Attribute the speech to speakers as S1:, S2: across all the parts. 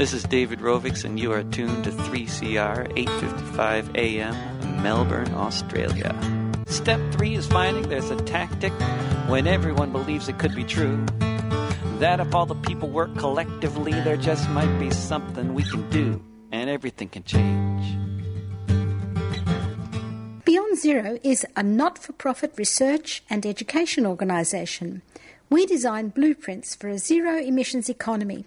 S1: This is David Rovics, and you are tuned to 3CR 855 AM, Melbourne, Australia. Step three is finding there's a tactic when everyone believes it could be true. That if all the people work collectively, there just might be something we can do, and everything can change.
S2: Beyond Zero is a not for profit research and education organisation. We design blueprints for a zero emissions economy.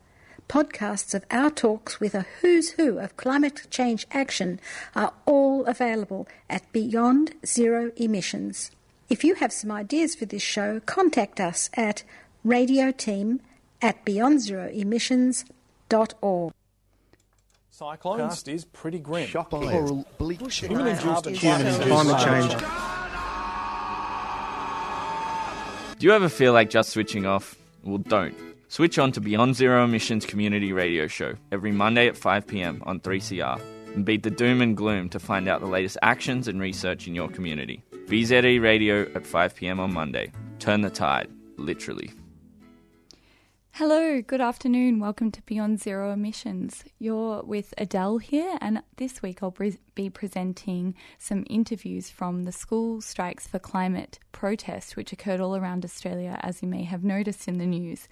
S2: Podcasts of our talks with a who's who of climate change action are all available at Beyond Zero Emissions. If you have some ideas for this show, contact us at radioteam at beyondzeroemissions.org.
S3: Cyclones is pretty grim.
S4: Coral bleaching.
S3: Human-induced
S4: Climate change.
S5: Do you ever feel like just switching off? Well, don't. Switch on to Beyond Zero Emissions Community Radio Show every Monday at 5 pm on 3CR and beat the doom and gloom to find out the latest actions and research in your community. BZE Radio at 5 pm on Monday. Turn the tide, literally.
S6: Hello, good afternoon. Welcome to Beyond Zero Emissions. You're with Adele here, and this week I'll be presenting some interviews from the School Strikes for Climate protest, which occurred all around Australia, as you may have noticed in the news.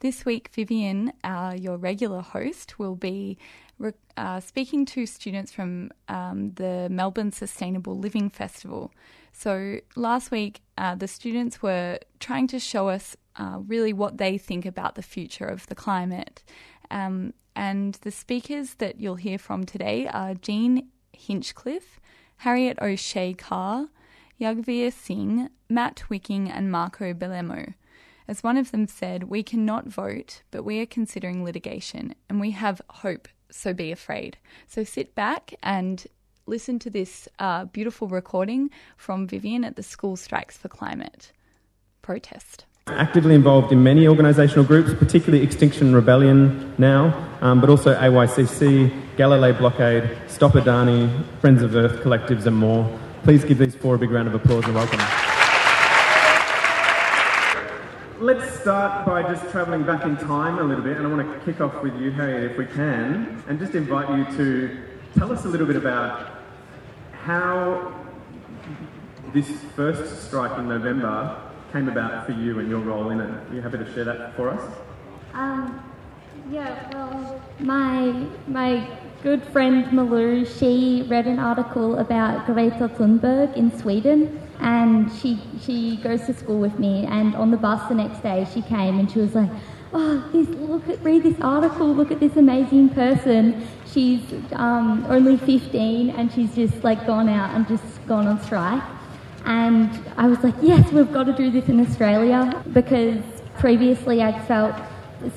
S6: This week, Vivian, uh, your regular host, will be re- uh, speaking to students from um, the Melbourne Sustainable Living Festival. So, last week, uh, the students were trying to show us uh, really what they think about the future of the climate. Um, and the speakers that you'll hear from today are Jean Hinchliffe, Harriet O'Shea Carr, Yagvir Singh, Matt Wicking, and Marco Belemo. As one of them said, we cannot vote, but we are considering litigation, and we have hope, so be afraid. So sit back and listen to this uh, beautiful recording from Vivian at the School Strikes for Climate protest.
S7: Actively involved in many organisational groups, particularly Extinction Rebellion now, um, but also AYCC, Galilee Blockade, Stop Adani, Friends of Earth collectives, and more. Please give these four a big round of applause and welcome. Let's start by just travelling back in time a little bit, and I want to kick off with you, Harriet, if we can, and just invite you to tell us a little bit about how this first strike in November came about for you and your role in it. Are you happy to share that for us?
S8: Um, yeah, well, my my good friend Malou, she read an article about Greta Thunberg in Sweden, and she she goes to school with me. And on the bus the next day, she came and she was like, "Oh, this, look at read this article. Look at this amazing person. She's um, only 15, and she's just like gone out and just gone on strike." And I was like, yes, we've got to do this in Australia because previously I'd felt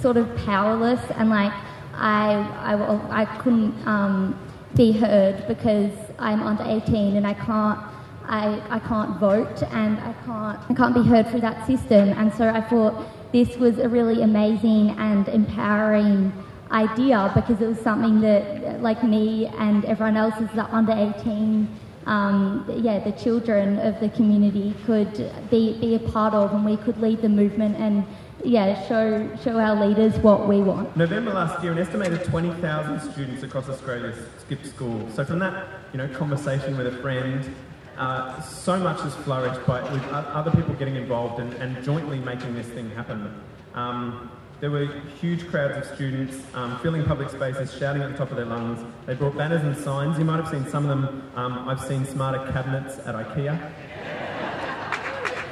S8: sort of powerless and like I, I, I couldn't um, be heard because I'm under 18 and I can't, I, I can't vote and I can't, I can't be heard through that system. And so I thought this was a really amazing and empowering idea because it was something that, like me and everyone else is under 18 um, yeah, the children of the community could be, be a part of and we could lead the movement and yeah, show, show our leaders what we want.
S7: November last year, an estimated 20,000 students across Australia skipped school. So from that, you know, conversation with a friend, uh, so much has flourished by, with other people getting involved and, and jointly making this thing happen. Um, there were huge crowds of students um, filling public spaces, shouting at the top of their lungs. They brought banners and signs. You might have seen some of them. Um, I've seen smarter cabinets at IKEA.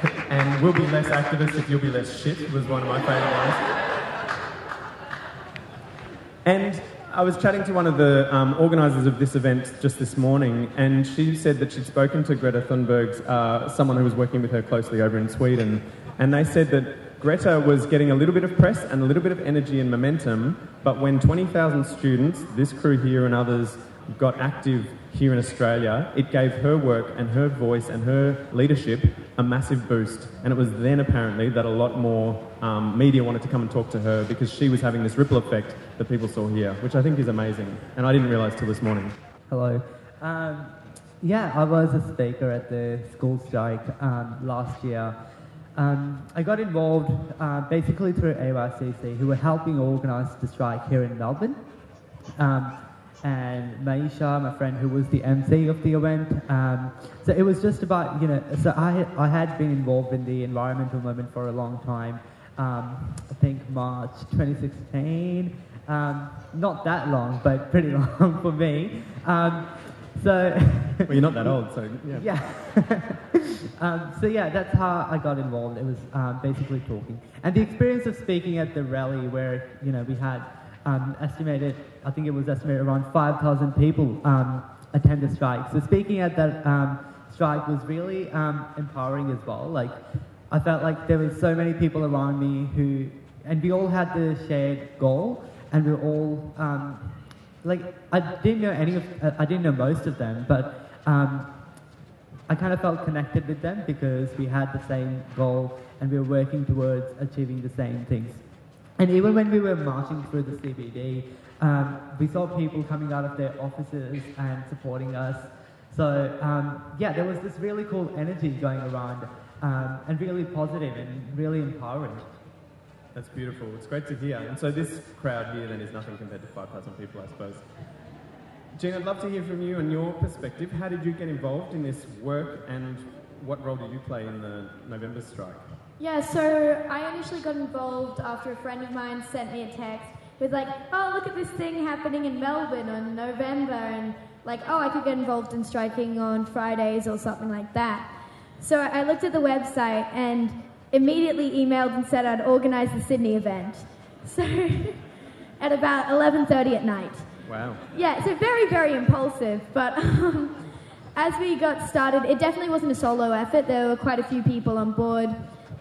S7: and we'll be less activists if you'll be less shit was one of my favourite ones. And I was chatting to one of the um, organisers of this event just this morning, and she said that she'd spoken to Greta Thunberg's, uh, someone who was working with her closely over in Sweden, and they said that Greta was getting a little bit of press and a little bit of energy and momentum, but when 20,000 students, this crew here and others, got active here in Australia, it gave her work and her voice and her leadership a massive boost. And it was then apparently that a lot more um, media wanted to come and talk to her because she was having this ripple effect that people saw here, which I think is amazing. And I didn't realise till this morning.
S9: Hello. Um, yeah, I was a speaker at the school strike um, last year. Um, I got involved uh, basically through AYCC, who were helping organise the strike here in Melbourne. Um, and Maisha, my friend who was the MC of the event. Um, so it was just about, you know, so I, I had been involved in the environmental movement for a long time. Um, I think March 2016. Um, not that long, but pretty long for me. Um, so.
S7: well, you're not that old, so yeah.
S9: Yeah. Um, so yeah, that's how I got involved. It was um, basically talking, and the experience of speaking at the rally, where you know we had um, estimated, I think it was estimated around 5,000 people um, attend the strike. So speaking at that um, strike was really um, empowering as well. Like, I felt like there were so many people around me who, and we all had the shared goal, and we were all, like, I didn't know any of, I didn't know most of them, but um, I kind of felt connected with them because we had the same goal and we were working towards achieving the same things. And even when we were marching through the CBD, um, we saw people coming out of their offices and supporting us. So um, yeah, there was this really cool energy going around um, and really positive and really empowering.
S7: That's beautiful. It's great to hear. And so this crowd here then is nothing compared to 5,000 people, I suppose. Jean, I'd love to hear from you and your perspective. How did you get involved in this work and what role did you play in the November strike?
S10: Yeah, so I initially got involved after a friend of mine sent me a text with like, oh, look at this thing happening in Melbourne on November, and like, oh, I could get involved in striking on Fridays or something like that. So I looked at the website and immediately emailed and said I'd organise the Sydney event. So at about 11:30 at night.
S7: Wow.
S10: Yeah, so very very impulsive, but. Um, as we got started, it definitely wasn't a solo effort. There were quite a few people on board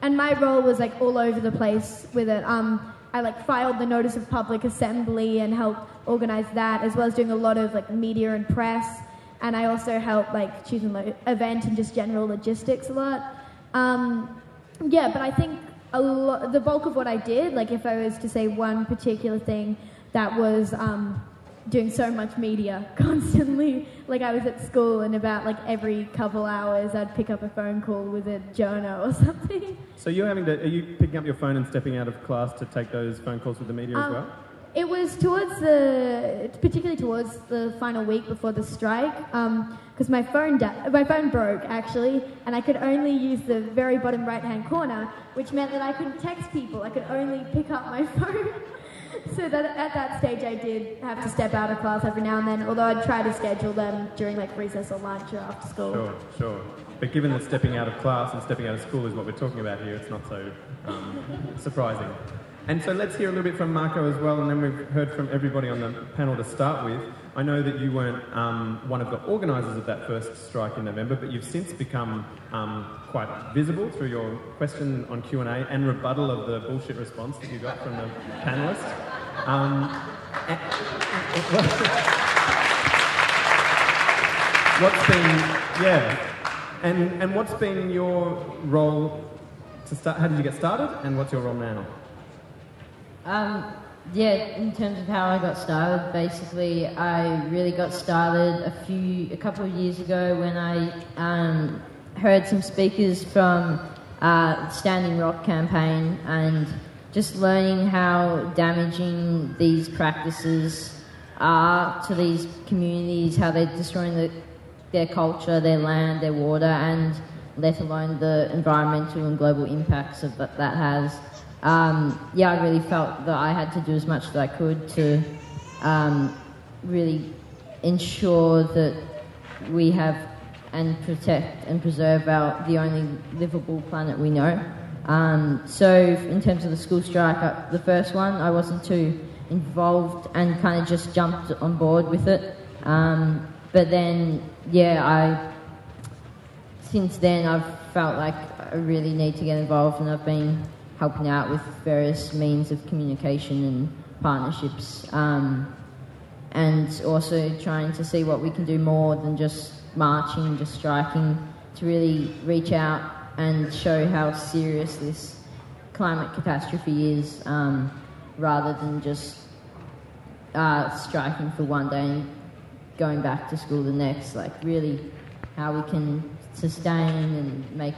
S10: and my role was like all over the place with it. Um, I like filed the notice of public assembly and helped organize that, as well as doing a lot of like media and press. And I also helped like choose an lo- event and just general logistics a lot. Um, yeah, but I think a lo- the bulk of what I did, like if I was to say one particular thing, that was um, doing so much media constantly. Like I was at school and about like every couple hours I'd pick up a phone call with a journal or something.
S7: So you're having to, are you picking up your phone and stepping out of class to take those phone calls with the media um, as well?
S10: It was towards the, particularly towards the final week before the strike, because um, my phone da- my phone broke actually, and I could only use the very bottom right hand corner, which meant that I couldn't text people. I could only pick up my phone so that at that stage I did have to step out of class every now and then, although I'd try to schedule them during like recess or lunch or after school.
S7: Sure, sure. But given that stepping out of class and stepping out of school is what we're talking about here, it's not so um, surprising. And so let's hear a little bit from Marco as well, and then we've heard from everybody on the panel to start with. I know that you weren't um, one of the organisers of that first strike in November, but you've since become um, quite visible through your question on Q&A and rebuttal of the bullshit response that you got from the panellists. Um, what's been, yeah, and, and what's been your role to start, how did you get started, and what's your role now?
S11: Um, yeah, in terms of how I got started, basically, I really got started a few, a couple of years ago when I um, heard some speakers from uh, Standing Rock campaign and just learning how damaging these practices are to these communities, how they're destroying the, their culture, their land, their water, and let alone the environmental and global impacts of that, that has um, yeah, I really felt that I had to do as much as I could to um, really ensure that we have and protect and preserve our the only livable planet we know. Um, so, in terms of the school strike, uh, the first one, I wasn't too involved and kind of just jumped on board with it. Um, but then, yeah, I since then I've felt like I really need to get involved, and I've been helping out with various means of communication and partnerships. Um, and also trying to see what we can do more than just marching, and just striking, to really reach out and show how serious this climate catastrophe is, um, rather than just uh, striking for one day and going back to school the next. Like really, how we can sustain and make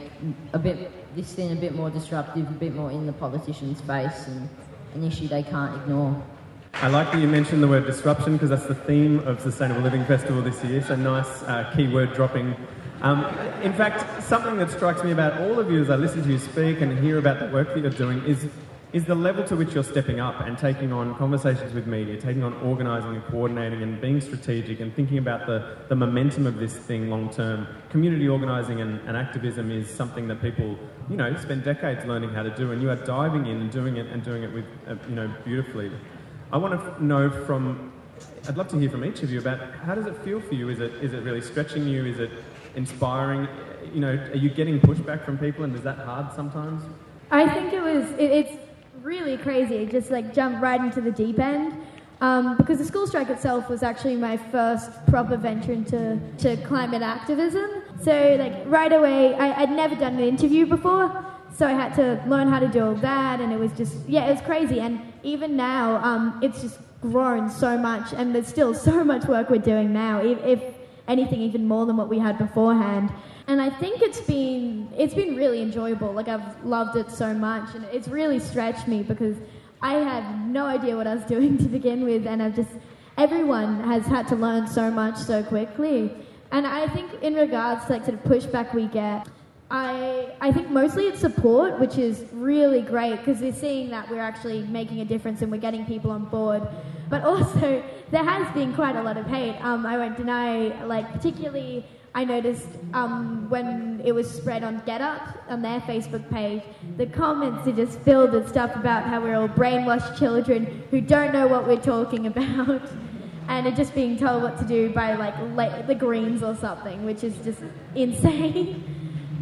S11: a bit this thing a bit more disruptive, a bit more in the politicians' face, and an issue they can't ignore.
S7: I like that you mentioned the word disruption because that's the theme of Sustainable Living Festival this year. So nice uh, keyword dropping. Um, in fact, something that strikes me about all of you as I listen to you speak and hear about the work that you're doing is is the level to which you're stepping up and taking on conversations with media, taking on organising and coordinating and being strategic and thinking about the, the momentum of this thing long term. Community organising and, and activism is something that people, you know, spend decades learning how to do, and you are diving in and doing it and doing it with, uh, you know, beautifully. I want to know from, I'd love to hear from each of you about how does it feel for you? Is it, is it really stretching you? Is it inspiring? You know, are you getting pushback from people and is that hard sometimes?
S10: I think it was, it, it's really crazy. Just like jump right into the deep end. Um, because the school strike itself was actually my first proper venture into to climate activism. So like right away, I, I'd never done an interview before, so I had to learn how to do all that, and it was just yeah, it was crazy. And even now, um, it's just grown so much, and there's still so much work we're doing now. If, if anything, even more than what we had beforehand and I think it's been it's been really enjoyable. Like I've loved it so much, and it's really stretched me because I had no idea what I was doing to begin with, and I've just everyone has had to learn so much so quickly. And I think in regards to like sort of pushback we get, I I think mostly it's support, which is really great because we're seeing that we're actually making a difference and we're getting people on board. But also there has been quite a lot of hate. Um, I won't deny, like particularly I noticed um, when it was spread on GetUp on their Facebook page, the comments are just filled with stuff about how we're all brainwashed children who don't know what we're talking about, and are just being told what to do by like the Greens or something, which is just insane.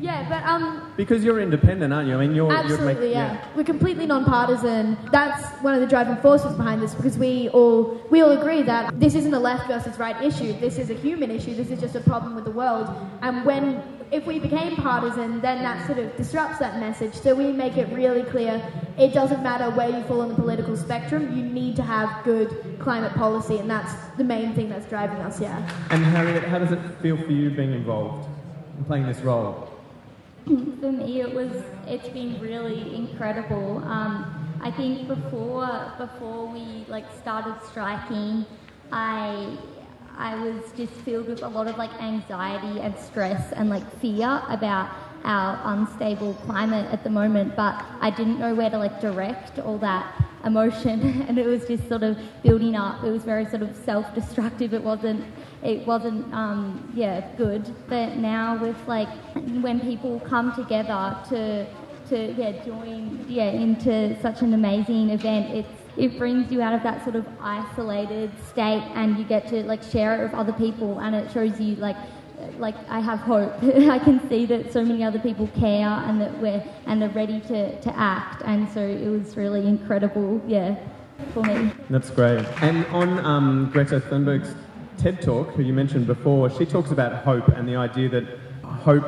S10: Yeah, but um.
S7: Because you're independent, aren't you? I mean, you're
S10: absolutely
S7: you're make,
S10: yeah. yeah. We're completely non-partisan. That's one of the driving forces behind this because we all we all agree that this isn't a left versus right issue. This is a human issue. This is just a problem with the world. And when if we became partisan, then that sort of disrupts that message. So we make it really clear: it doesn't matter where you fall on the political spectrum. You need to have good climate policy, and that's the main thing that's driving us. Yeah.
S7: And Harriet, how does it feel for you being involved in playing this role?
S8: For me, it was it's been really incredible. Um, I think before before we like started striking, I I was just filled with a lot of like anxiety and stress and like fear about our unstable climate at the moment, but I didn't know where to like direct all that emotion and it was just sort of building up. It was very sort of self-destructive. It wasn't it wasn't, um, yeah, good. But now with like when people come together to to yeah join yeah into such an amazing event, it's it brings you out of that sort of isolated state, and you get to like share it with other people, and it shows you like like I have hope. I can see that so many other people care and that we're and are ready to, to act. And so it was really incredible, yeah, for me.
S7: That's great. And on um, Greta Thunberg's TED Talk, who you mentioned before, she talks about hope and the idea that hope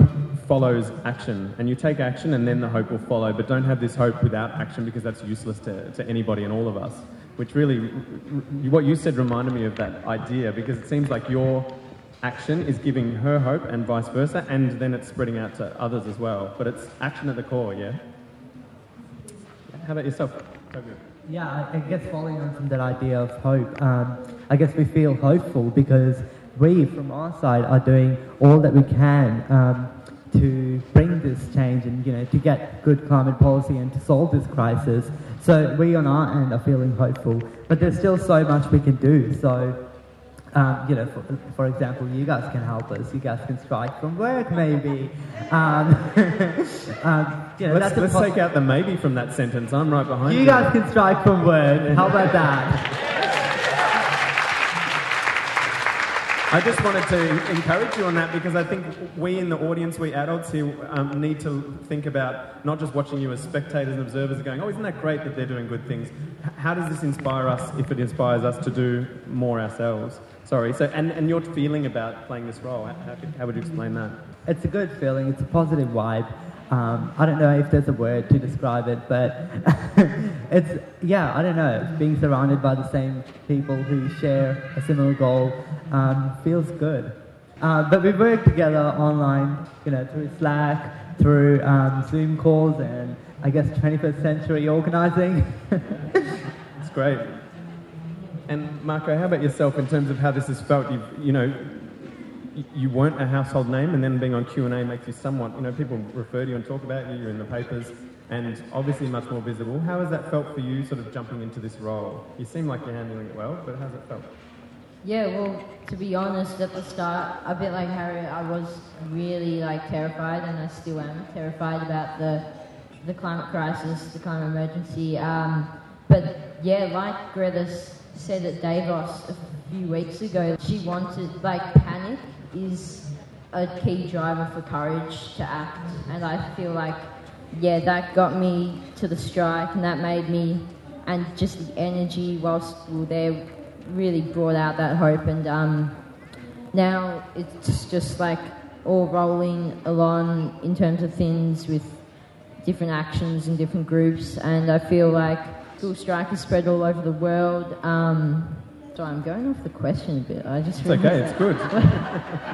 S7: follows action. And you take action and then the hope will follow, but don't have this hope without action because that's useless to, to anybody and all of us. Which really, what you said reminded me of that idea because it seems like your action is giving her hope and vice versa, and then it's spreading out to others as well. But it's action at the core, yeah? How about yourself?
S9: Yeah, I guess following on from that idea of hope, um, I guess we feel hopeful because we, from our side, are doing all that we can um, to bring this change and you know to get good climate policy and to solve this crisis. So we on our end are feeling hopeful, but there's still so much we can do. So. Um, you know, for, for, example, you guys can help us. You guys can strike from work, maybe. Um,
S7: um, you know, let's, let's take out the maybe from that sentence. I'm right behind you.
S9: You guys can strike from work. How about that?
S7: I just wanted to encourage you on that because I think we in the audience, we adults here, um, need to think about not just watching you as spectators and observers and going, oh, isn't that great that they're doing good things? How does this inspire us if it inspires us to do more ourselves? Sorry, so, and, and your feeling about playing this role, how, how would you explain that?
S9: It's a good feeling. It's a positive vibe. Um, I don't know if there's a word to describe it, but it's yeah. I don't know. Being surrounded by the same people who share a similar goal um, feels good. Uh, but we work together online, you know, through Slack, through um, Zoom calls, and I guess 21st century organizing.
S7: It's great. And Marco, how about yourself in terms of how this has felt? You've, you know, you weren't a household name, and then being on Q and A makes you somewhat. You know, people refer to you and talk about you. You're in the papers, and obviously much more visible. How has that felt for you, sort of jumping into this role? You seem like you're handling it well, but how's it felt?
S11: Yeah, well, to be honest, at the start, a bit like Harriet, I was really like terrified, and I still am terrified about the the climate crisis, the climate emergency. Um, but yeah, like Greta said at Davos a few weeks ago, she wanted like panic is a key driver for courage to act, and I feel like yeah, that got me to the strike, and that made me, and just the energy whilst we were there really brought out that hope. And um, now it's just like all rolling along in terms of things with different actions and different groups. And I feel like school strike is spread all over the world. Um, I'm going off the question a bit. I just
S7: It's okay. It's good.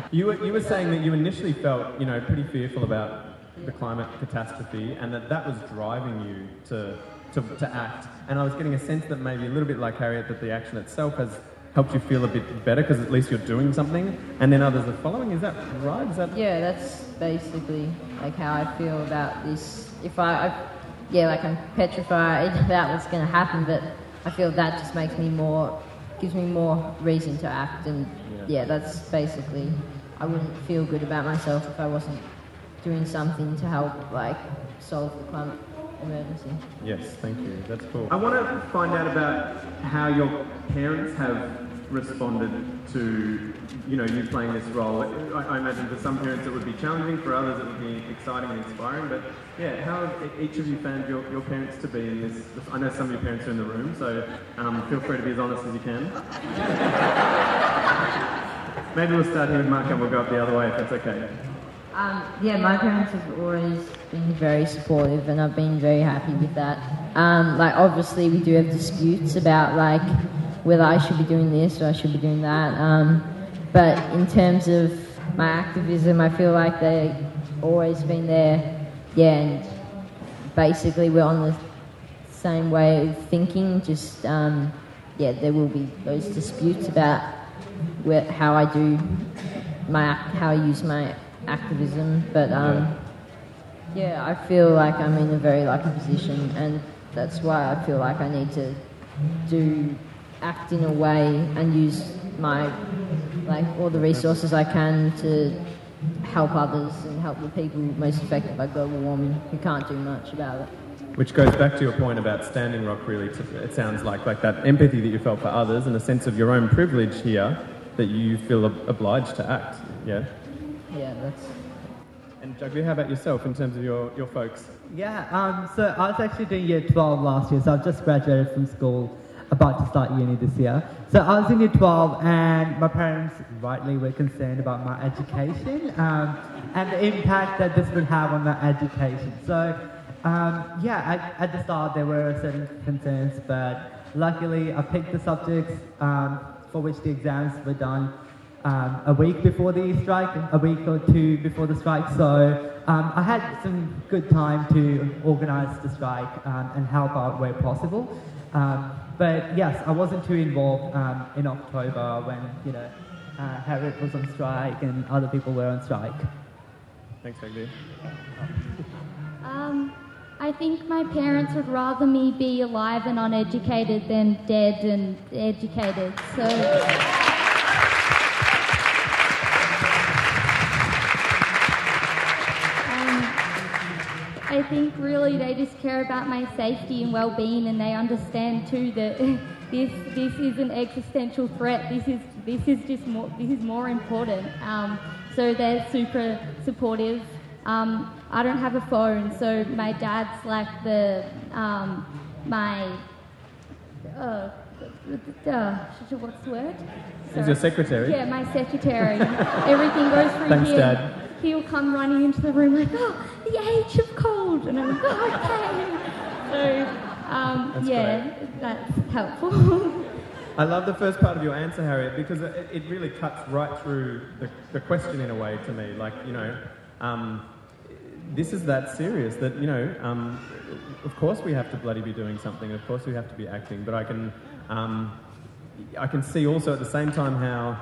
S7: you were you were saying that you initially felt, you know, pretty fearful about the climate catastrophe, and that that was driving you to to, to act. And I was getting a sense that maybe a little bit like Harriet, that the action itself has helped you feel a bit better because at least you're doing something, and then others are following. Is that right? Is that
S11: Yeah, that's basically like how I feel about this. If I, I yeah, like I'm petrified about what's going to happen, but I feel that just makes me more, gives me more reason to act, and yeah, that's basically. I wouldn't feel good about myself if I wasn't doing something to help like solve the climate emergency.
S7: Yes, thank you. That's cool. I want to find out about how your parents have responded to, you know, you playing this role. I, I imagine for some parents it would be challenging, for others it would be exciting and inspiring. But yeah, how have each of you found your, your parents to be in this? I know some of your parents are in the room, so um, feel free to be as honest as you can. Maybe we'll start here with Mark and we'll go up the other way if that's okay.
S11: Um, yeah, my parents have always been very supportive, and I've been very happy with that. Um, like, obviously, we do have disputes about like whether I should be doing this or I should be doing that. Um, but in terms of my activism, I feel like they've always been there. Yeah, and basically, we're on the same way of thinking. Just um, yeah, there will be those disputes about where, how I do my how I use my activism, but um, yeah, I feel like I'm in a very lucky position, and that's why I feel like I need to do act in a way and use my like all the resources I can to help others and help the people most affected by global warming who can't do much about it.
S7: Which goes back to your point about Standing Rock, really. It sounds like, like that empathy that you felt for others and a sense of your own privilege here that you feel ob- obliged to act. Yeah?
S11: Yeah, that's.
S7: And Jugby, how about yourself in terms of your, your folks?
S9: Yeah, um, so I was actually doing year 12 last year, so I've just graduated from school, about to start uni this year. So I was in year 12, and my parents rightly were concerned about my education um, and the impact that this would have on my education. So, um, yeah, at, at the start there were certain concerns, but luckily I picked the subjects um, for which the exams were done um, a week before the strike, a week or two before the strike. So um, I had some good time to organise the strike um, and help out where possible. Um, but yes, I wasn't too involved um, in October when you know uh, Harriet was on strike and other people were on strike.
S7: Thanks, Jugby.
S8: Um, I think my parents would rather me be alive and uneducated than dead and educated. So. I think really they just care about my safety and well-being, and they understand too that this this is an existential threat. This is this is just more this is more important. Um, so they're super supportive. Um, I don't have a phone, so my dad's like the um, my uh, uh, what's the word?
S7: He's your secretary?
S8: Yeah, my secretary. Everything goes through
S7: Thanks,
S8: him.
S7: Dad.
S8: He'll come running into the room like, oh, the age of cold, and I'm like, oh, okay. So, um,
S7: That's
S8: yeah, that's helpful.
S7: I love the first part of your answer, Harriet, because it, it really cuts right through the, the question in a way to me. Like, you know, um, this is that serious that, you know, um, of course we have to bloody be doing something, of course we have to be acting, but I can, um, I can see also at the same time how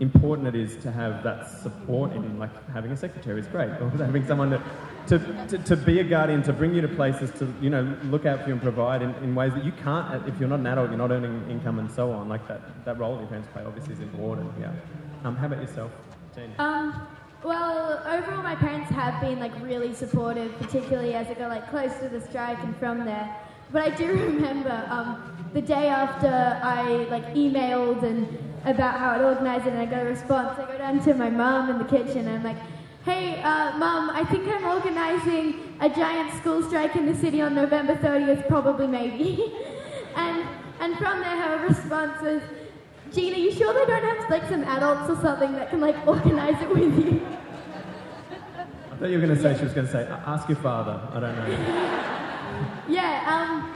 S7: important it is to have that support in, like, having a secretary is great, or having someone to, to, to, be a guardian, to bring you to places, to, you know, look out for you and provide in, in ways that you can't, if you're not an adult, you're not earning income and so on. Like that, that role that your parents play obviously is important, yeah. Um, how about yourself, Jane?
S10: Um, well, overall, my parents have been like really supportive, particularly as I got like close to the strike and from there. But I do remember um, the day after I like emailed and about how I'd organised it, and I got a response. I go down to my mom in the kitchen, and I'm like, "Hey, uh, mum, I think I'm organising a giant school strike in the city on November 30th, probably maybe." and and from there, her response was. Gina, you sure they don't have like some adults or something that can like organise it with you?
S7: I thought you were going to say, she was going to say, ask your father. I don't know.
S10: Yeah, um,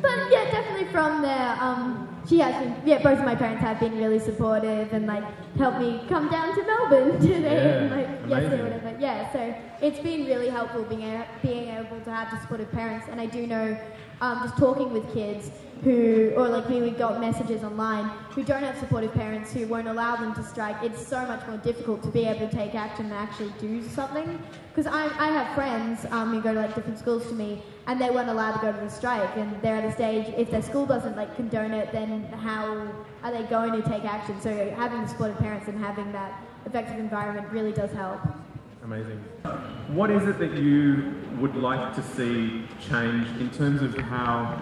S10: but yeah, definitely from there, um, she has been, yeah, both of my parents have been really supportive and like helped me come down to Melbourne today and
S7: Yeah,
S10: like yesterday or whatever. Yeah, so it's been really helpful being, a, being able to have the supportive parents and I do know um, just talking with kids who, or like me, we got messages online who don't have supportive parents who won't allow them to strike. It's so much more difficult to be able to take action and actually do something. Because I, I have friends um, who go to like different schools to me, and they weren't allowed to go to the strike, and they're at a stage if their school doesn't like condone it, then how are they going to take action? So having supportive parents and having that effective environment really does help.
S7: Amazing. What is it that you would like to see change in terms of how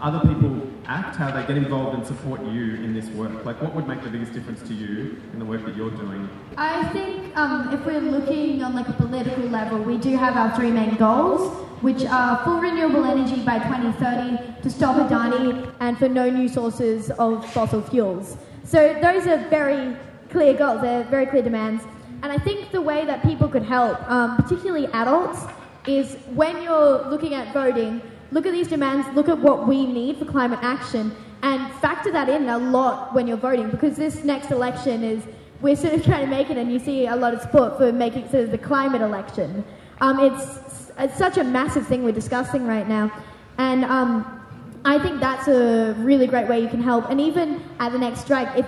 S7: other people act, how they get involved and support you in this work? Like, what would make the biggest difference to you in the work that you're doing?
S10: I think um, if we're looking on like a political level, we do have our three main goals, which are full renewable energy by 2030, to stop Adani, and for no new sources of fossil fuels. So those are very clear goals. They're very clear demands. And I think the way that people could help, um, particularly adults, is when you're looking at voting, look at these demands, look at what we need for climate action, and factor that in a lot when you're voting because this next election is we're sort of trying to make it, and you see a lot of support for making sort of the climate election. Um, it's, it's such a massive thing we're discussing right now, and um, I think that's a really great way you can help. And even at the next strike, if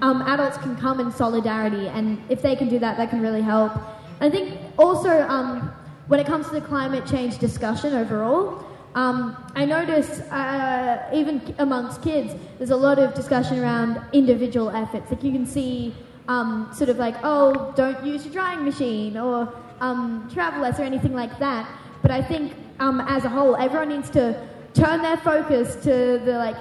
S10: um, adults can come in solidarity, and if they can do that, that can really help. I think also um, when it comes to the climate change discussion overall, um, I notice uh, even amongst kids, there's a lot of discussion around individual efforts. Like you can see um, sort of like, oh, don't use your drying machine or um, travel less or anything like that. But I think um, as a whole, everyone needs to turn their focus to the like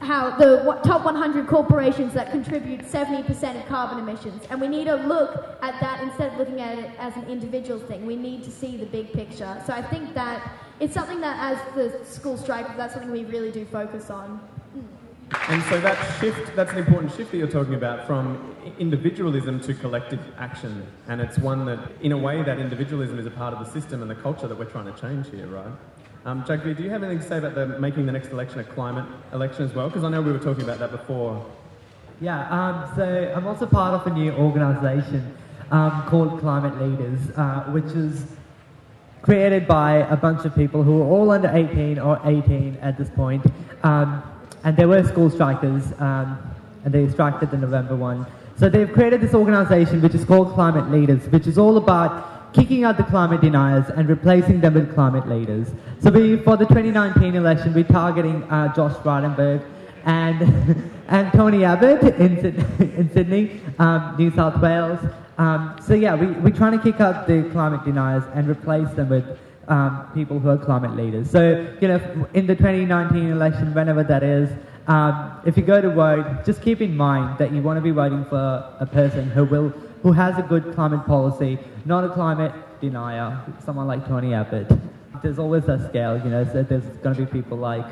S10: how the top 100 corporations that contribute 70% of carbon emissions. And we need to look at that instead of looking at it as an individual thing. We need to see the big picture. So I think that it's something that as the school strike, that's something we really do focus on.
S7: And so that shift, that's an important shift that you're talking about from individualism to collective action. And it's one that, in a way, that individualism is a part of the system and the culture that we're trying to change here, right? Um, Jagvi, do you have anything to say about the, making the next election a climate election as well? Because I know we were talking about that before.
S9: Yeah, um, so I'm also part of a new organisation um, called Climate Leaders, uh, which is created by a bunch of people who are all under 18 or 18 at this point. Um, and they were school strikers, um, and they striked at the November one. So they've created this organisation which is called Climate Leaders, which is all about kicking out the climate deniers and replacing them with climate leaders. So we, for the 2019 election, we're targeting uh, Josh Frydenberg and and Tony Abbott in, in Sydney, um, New South Wales. Um, so yeah, we, we're trying to kick out the climate deniers and replace them with um, people who are climate leaders. So, you know, in the 2019 election, whenever that is, um, if you go to vote, just keep in mind that you want to be voting for a person who will, who has a good climate policy, not a climate denier, someone like Tony Abbott. There's always a scale, you know, so there's going to be people like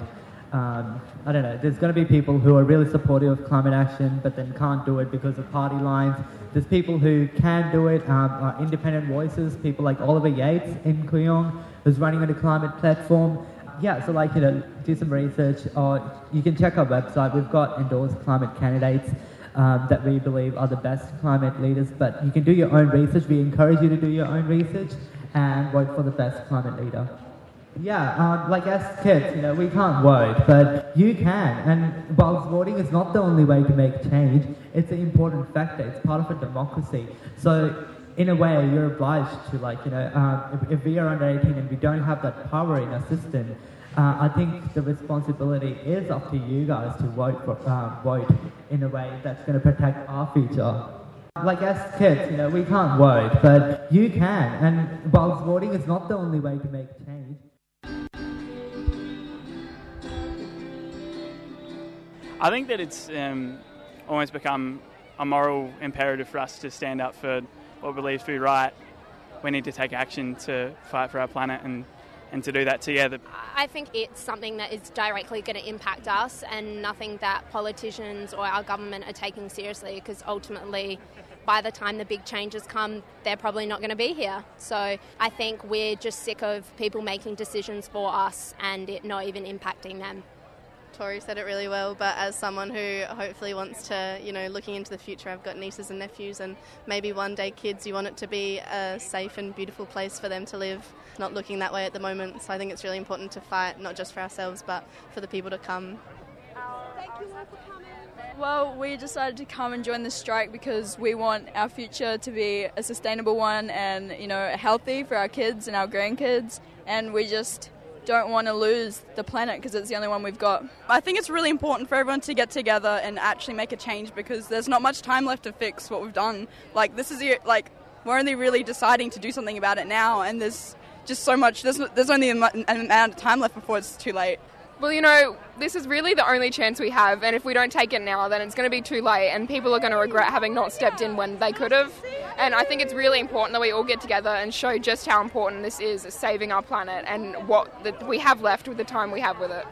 S9: um, I don't know, there's going to be people who are really supportive of climate action but then can't do it because of party lines. There's people who can do it, um, are independent voices, people like Oliver Yates in Kooyong, who's running on a climate platform. Yeah, so like, you know, do some research or you can check our website. We've got endorsed climate candidates um, that we believe are the best climate leaders, but you can do your own research. We encourage you to do your own research and vote for the best climate leader. Yeah, uh, like as kids, you know, we can't vote, but you can. And whilst voting is not the only way to make change, it's an important factor. It's part of a democracy. So, in a way, you're obliged to, like, you know, uh, if, if, we are under 18 and we don't have that power in our system, uh, I think the responsibility is up to you guys to vote for uh, vote in a way that's going to protect our future. Like as kids, you know, we can't vote, but you can. And whilst voting is not the only way to make change.
S12: I think that it's um, almost become a moral imperative for us to stand up for what we believe to be right. We need to take action to fight for our planet and, and to do that together.
S13: I think it's something that is directly going to impact us and nothing that politicians or our government are taking seriously because ultimately, by the time the big changes come, they're probably not going to be here. So I think we're just sick of people making decisions for us and it not even impacting them.
S14: Tori said it really well, but as someone who hopefully wants to, you know, looking into the future, I've got nieces and nephews, and maybe one day kids, you want it to be a safe and beautiful place for them to live, not looking that way at the moment. So I think it's really important to fight, not just for ourselves, but for the people to come. Thank you all for coming.
S15: Well, we decided to come and join the strike because we want our future to be a sustainable one and, you know, healthy for our kids and our grandkids. And we just don't want to lose the planet because it's the only one we've got.
S16: I think it's really important for everyone to get together and actually make a change because there's not much time left to fix what we've done. Like this is like we're only really deciding to do something about it now, and there's just so much. There's there's only an amount of time left before it's too late.
S17: Well, you know, this is really the only chance we have, and if we don't take it now, then it's going to be too late, and people are going to regret having not stepped in when they could have. And I think it's really important that we all get together and show just how important this is, saving our planet, and what the, we have left with the time we have with it.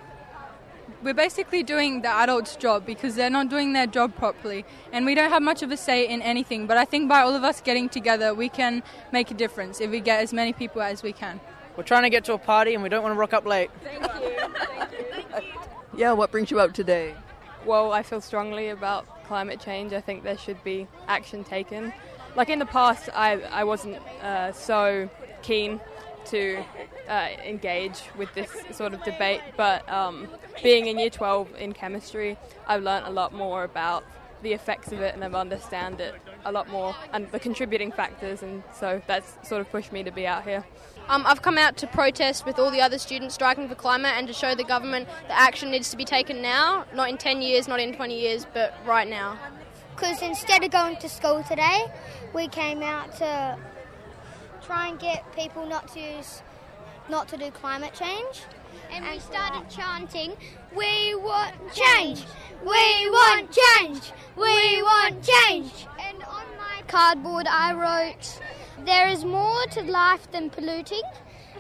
S18: We're basically doing the adults' job because they're not doing their job properly, and we don't have much of a say in anything. But I think by all of us getting together, we can make a difference if we get as many people as we can.
S19: We're trying to get to a party and we don't want to rock up late.
S18: Thank you.
S20: Yeah, what brings you out today?
S21: Well, I feel strongly about climate change. I think there should be action taken. Like in the past, I, I wasn't uh, so keen to uh, engage with this sort of debate, but um, being in year 12 in chemistry, I've learned a lot more about the effects of it and I've understand it a lot more and the contributing factors, and so that's sort of pushed me to be out here.
S22: Um, I've come out to protest with all the other students striking for climate and to show the government that action needs to be taken now, not in 10 years, not in 20 years, but right now.
S23: Because instead of going to school today, we came out to try and get people not to use, not to do climate change.
S24: And, and we started chanting, "We want change! We want change! We want change!"
S23: And on my cardboard, I wrote there is more to life than polluting,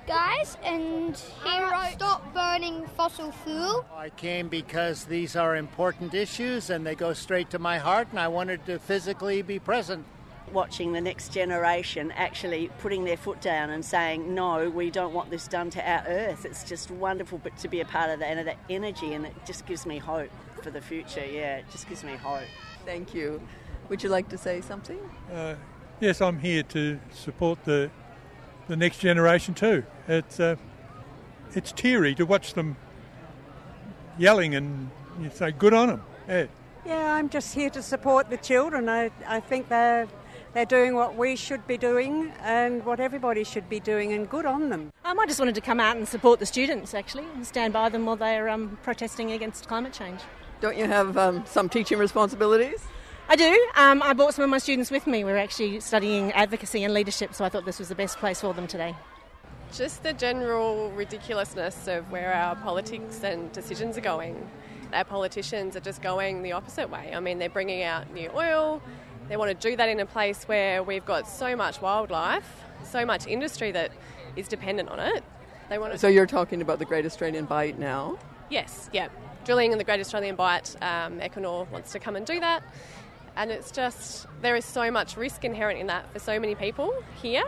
S23: guys, and he wrote Stop burning fossil fuel.
S25: I came because these are important issues and they go straight to my heart, and I wanted to physically be present.
S26: Watching the next generation actually putting their foot down and saying, No, we don't want this done to our earth. It's just wonderful but to be a part of that and that energy, and it just gives me hope for the future. Yeah, it just gives me hope.
S20: Thank you. Would you like to say something?
S27: Uh, yes, I'm here to support the the next generation too. It's uh, it's teary to watch them yelling and you say good on them. Yeah.
S28: Yeah, I'm just here to support the children. I, I think they're they're doing what we should be doing and what everybody should be doing, and good on them.
S29: Um, I just wanted to come out and support the students actually and stand by them while they're um, protesting against climate change.
S20: Don't you have um, some teaching responsibilities?
S29: I do. Um, I brought some of my students with me. We're actually studying advocacy and leadership, so I thought this was the best place for them today.
S30: Just the general ridiculousness of where our politics and decisions are going. Our politicians are just going the opposite way. I mean, they're bringing out new oil. They want to do that in a place where we've got so much wildlife, so much industry that is dependent on it. They want to.
S20: So you're talking about the Great Australian Bight now?
S30: Yes, yeah. Drilling in the Great Australian Bight, um, Equinor wants to come and do that. And it's just, there is so much risk inherent in that for so many people here.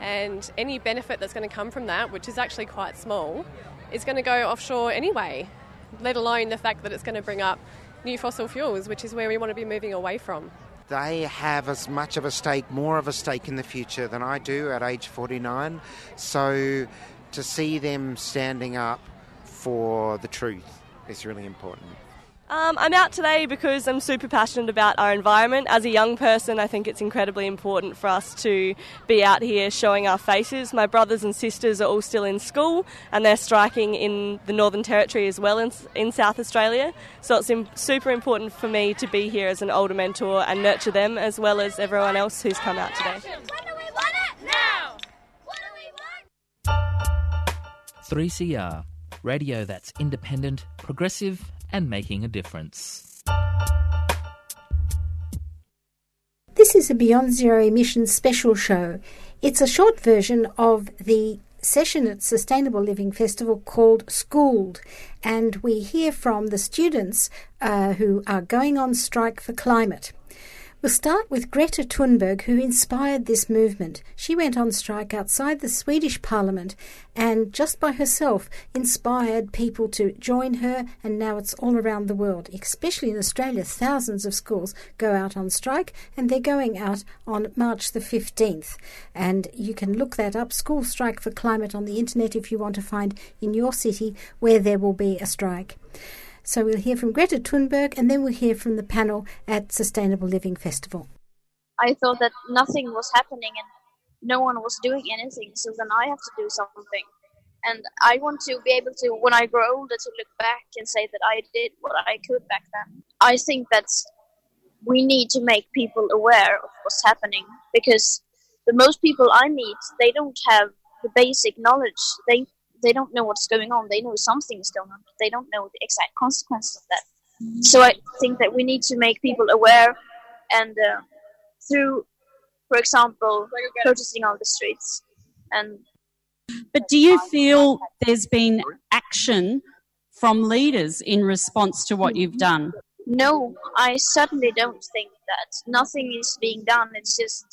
S30: And any benefit that's going to come from that, which is actually quite small, is going to go offshore anyway, let alone the fact that it's going to bring up new fossil fuels, which is where we want to be moving away from.
S4: They have as much of a stake, more of a stake in the future than I do at age 49. So to see them standing up for the truth is really important.
S31: Um, I'm out today because I'm super passionate about our environment. As a young person, I think it's incredibly important for us to be out here showing our faces. My brothers and sisters are all still in school and they're striking in the Northern Territory as well in, in South Australia. So it's super important for me to be here as an older mentor and nurture them as well as everyone else who's come out today. Now!
S32: 3CR, radio that's independent, progressive, and making a difference.
S33: This is a Beyond Zero Emissions special show. It's a short version of the session at Sustainable Living Festival called Schooled, and we hear from the students uh, who are going on strike for climate. We'll start with Greta Thunberg, who inspired this movement. She went on strike outside the Swedish parliament and, just by herself, inspired people to join her, and now it's all around the world. Especially in Australia, thousands of schools go out on strike, and they're going out on March the 15th. And you can look that up, School Strike for Climate, on the internet if you want to find in your city where there will be a strike. So we'll hear from Greta Thunberg and then we'll hear from the panel at Sustainable Living Festival.
S34: I thought that nothing was happening and no one was doing anything, so then I have to do something. And I want to be able to, when I grow older, to look back and say that I did what I could back then. I think that we need to make people aware of what's happening because the most people I meet, they don't have the basic knowledge. They they don't know what's going on. They know something is going on, but they don't know the exact consequences of that. So I think that we need to make people aware, and uh, through, for example, protesting on the streets. And
S35: but do you feel there's been action from leaders in response to what you've done?
S34: No, I certainly don't think that. Nothing is being done. It's just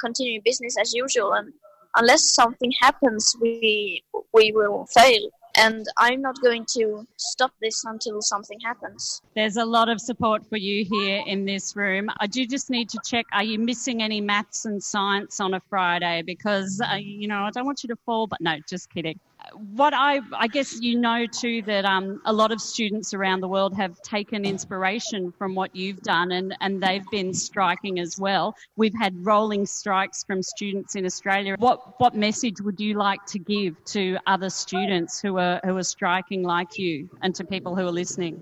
S34: continuing business as usual, and unless something happens, we we will fail. And I'm not going to stop this until something happens.
S35: There's a lot of support for you here in this room. I do just need to check are you missing any maths and science on a Friday? Because, uh, you know, I don't want you to fall, but no, just kidding what I, I guess you know too that um, a lot of students around the world have taken inspiration from what you've done and, and they've been striking as well. We've had rolling strikes from students in Australia. What, what message would you like to give to other students who are, who are striking like you and to people who are listening?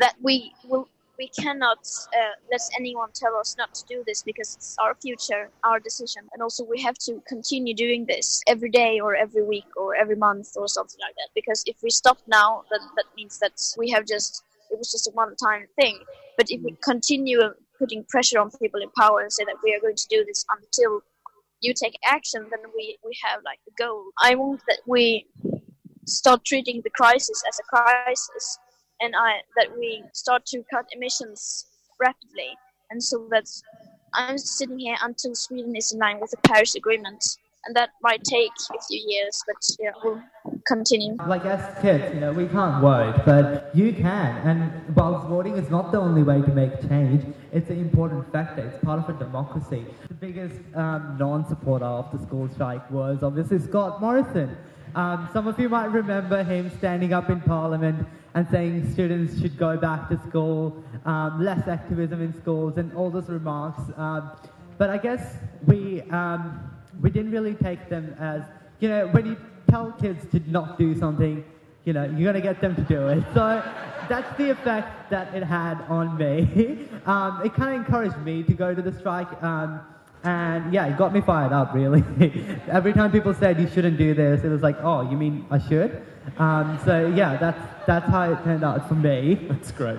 S34: That we will we cannot uh, let anyone tell us not to do this because it's our future, our decision. And also, we have to continue doing this every day or every week or every month or something like that. Because if we stop now, then that means that we have just, it was just a one time thing. But if we continue putting pressure on people in power and say that we are going to do this until you take action, then we, we have like a goal. I want that we start treating the crisis as a crisis and I, that we start to cut emissions rapidly, and so that I'm sitting here until Sweden is in line with the Paris Agreement, and that might take a few years, but yeah, we'll continue.
S9: Like as kids, you know, we can't vote, but you can, and whilst voting is not the only way to make change, it's an important factor. It's part of a democracy. The biggest um, non-supporter of the school strike was obviously Scott Morrison. Um, some of you might remember him standing up in Parliament and saying students should go back to school, um, less activism in schools, and all those remarks. Um, but I guess we um, we didn't really take them as you know when you tell kids to not do something, you know you're gonna get them to do it. So that's the effect that it had on me. Um, it kind of encouraged me to go to the strike. And yeah, it got me fired up, really. Every time people said you shouldn't do this, it was like, oh, you mean I should? Um, so yeah, that's, that's how it turned out for me.
S7: That's great.